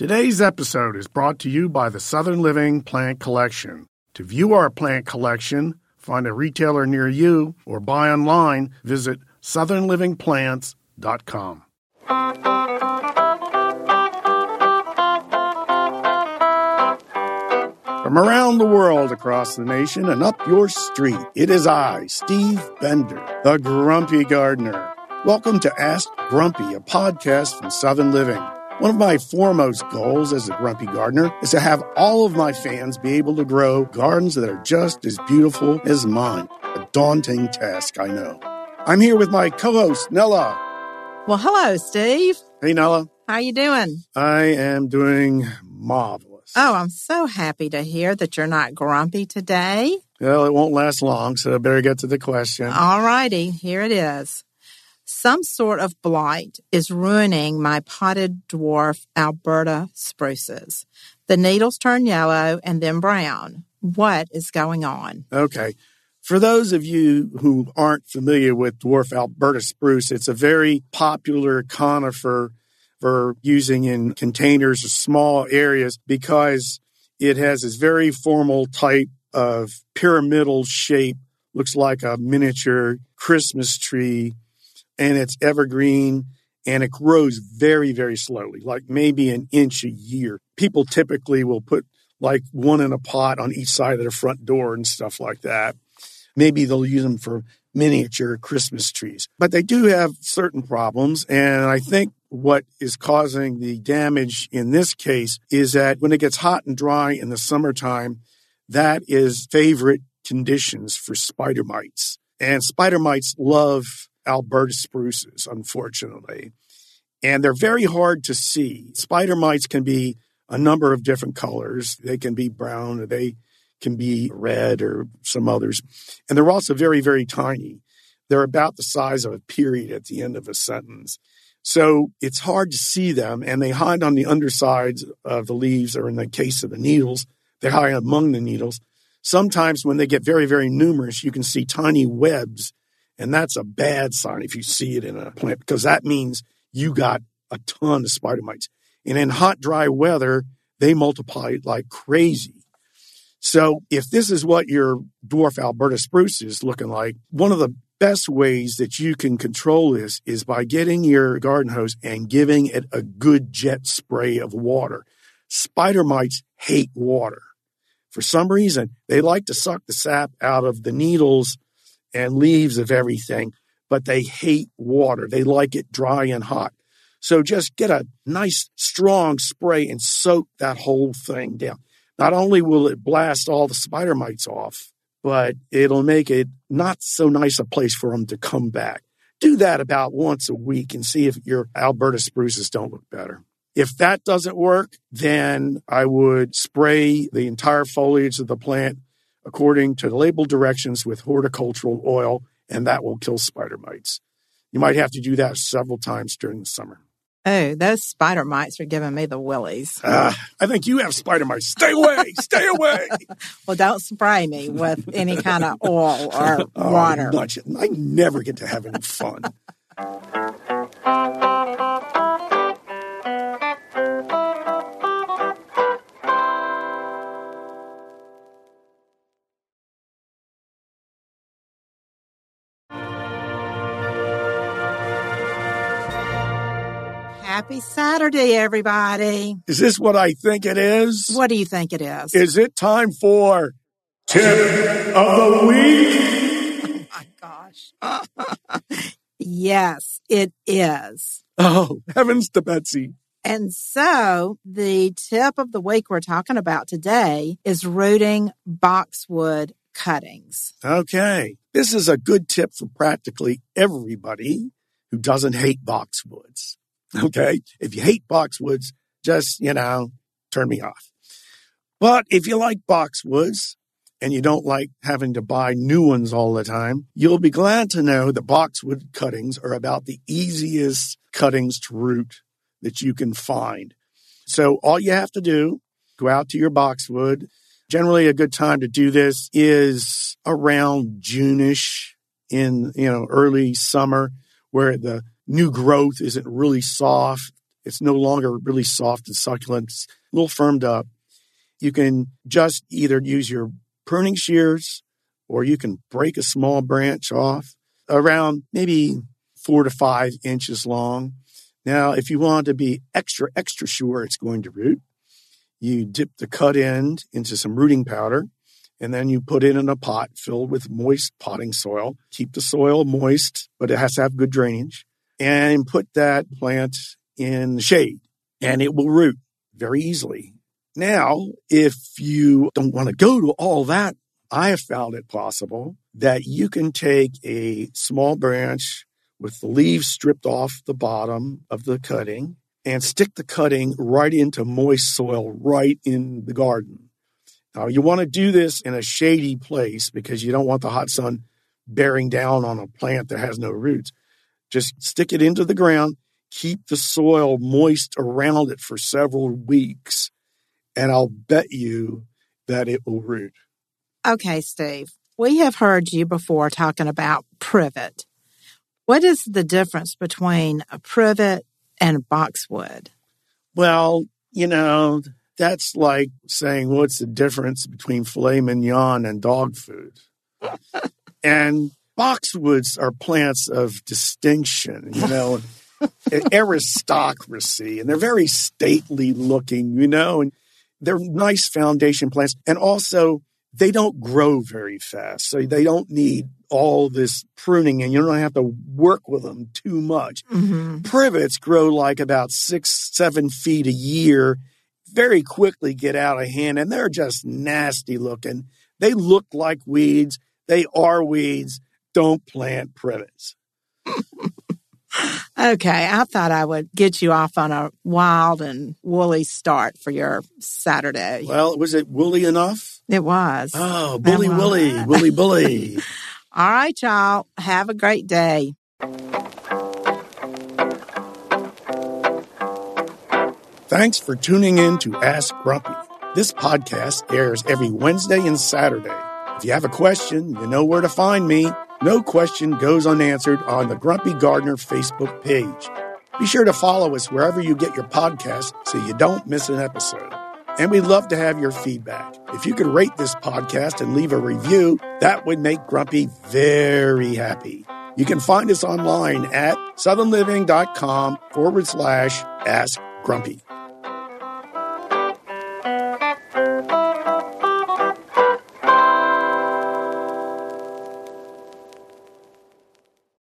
Today's episode is brought to you by the Southern Living Plant Collection. To view our plant collection, find a retailer near you, or buy online, visit southernlivingplants.com. From around the world, across the nation, and up your street, it is I, Steve Bender, the Grumpy Gardener. Welcome to Ask Grumpy, a podcast from Southern Living. One of my foremost goals as a grumpy gardener is to have all of my fans be able to grow gardens that are just as beautiful as mine. A daunting task, I know. I'm here with my co-host, Nellah. Well, hello, Steve. Hey, Nellah. How you doing? I am doing marvelous. Oh, I'm so happy to hear that you're not grumpy today. Well, it won't last long, so I better get to the question. All righty, here it is. Some sort of blight is ruining my potted dwarf Alberta spruces. The needles turn yellow and then brown. What is going on? Okay. For those of you who aren't familiar with dwarf Alberta spruce, it's a very popular conifer for using in containers or small areas because it has this very formal type of pyramidal shape, looks like a miniature Christmas tree and it's evergreen and it grows very, very slowly, like maybe an inch a year. People typically will put like one in a pot on each side of their front door and stuff like that. Maybe they'll use them for miniature Christmas trees, but they do have certain problems. And I think what is causing the damage in this case is that when it gets hot and dry in the summertime, that is favorite conditions for spider mites. And spider mites love Alberta spruces, unfortunately. And they're very hard to see. Spider mites can be a number of different colors. They can be brown or they can be red or some others. And they're also very, very tiny. They're about the size of a period at the end of a sentence. So it's hard to see them and they hide on the undersides of the leaves or in the case of the needles, they hide among the needles. Sometimes when they get very, very numerous, you can see tiny webs and that's a bad sign if you see it in a plant because that means you got a ton of spider mites. And in hot, dry weather, they multiply like crazy. So if this is what your dwarf Alberta spruce is looking like, one of the best ways that you can control this is by getting your garden hose and giving it a good jet spray of water. Spider mites hate water. For some reason, they like to suck the sap out of the needles and leaves of everything, but they hate water. They like it dry and hot. So just get a nice strong spray and soak that whole thing down. Not only will it blast all the spider mites off, but it'll make it not so nice a place for them to come back. Do that about once a week and see if your Alberta spruces don't look better. If that doesn't work, then I would spray the entire foliage of the plant according to the label directions with horticultural oil, and that will kill spider mites. You might have to do that several times during the summer. Oh, those spider mites are giving me the willies. Uh, I think you have spider mites. Stay away! Stay away! well, don't spray me with any kind of oil or oh, water. I never get to have any fun. Happy Saturday, everybody. Is this what I think it is? What do you think it is? Is it time for Tip of the Week? Oh, my gosh. yes, it is. Oh, heavens to Betsy. And so the tip of the week we're talking about today is rooting boxwood cuttings. Okay. This is a good tip for practically everybody who doesn't hate boxwoods. Okay. If you hate boxwoods, just, you know, turn me off. But if you like boxwoods and you don't like having to buy new ones all the time, you'll be glad to know that boxwood cuttings are about the easiest cuttings to root that you can find. So all you have to do, go out to your boxwood. Generally a good time to do this is around Juneish in, you know, early summer where the new growth isn't really soft it's no longer really soft and succulent, it's a little firmed up. You can just either use your pruning shears or you can break a small branch off around maybe four to five inches long. Now, if you want to be extra, extra sure it's going to root, you dip the cut end into some rooting powder and then you put it in a pot filled with moist potting soil. Keep the soil moist, but it has to have good drainage. And put that plant in the shade and it will root very easily. Now, if you don't want to go to all that, I have found it possible that you can take a small branch with the leaves stripped off the bottom of the cutting and stick the cutting right into moist soil right in the garden. Now, you want to do this in a shady place because you don't want the hot sun bearing down on a plant that has no roots. Just stick it into the ground, keep the soil moist around it for several weeks, and I'll bet you that it will root. Okay, Steve, we have heard you before talking about privet. What is the difference between a privet and boxwood? Well, you know, that's like saying what's the difference between filet mignon and dog food. and boxwoods are plants of distinction, you know, aristocracy, and they're very stately looking, you know, and they're nice foundation plants. And also, they don't grow very fast. So they don't need all this pruning and you don't have to work with them too much. Mm-hmm. Privets grow like about six, seven feet a year very quickly get out of hand and they're just nasty looking. They look like weeds. They are weeds. Don't plant privets. okay, I thought I would get you off on a wild and woolly start for your Saturday. Well, was it woolly enough? It was. Oh, bully, woolly, woolly, bully. All right, y'all. Have a great day. Thanks for tuning in to Ask Grumpy. This podcast airs every Wednesday and Saturday. If you have a question, you know where to find me. No question goes unanswered on the Grumpy Gardener Facebook page. Be sure to follow us wherever you get your podcasts so you don't miss an episode. And we'd love to have your feedback. If you could rate this podcast and leave a review, that would make Grumpy very happy. You can find us online at southernliving.com forward slash ask grumpy.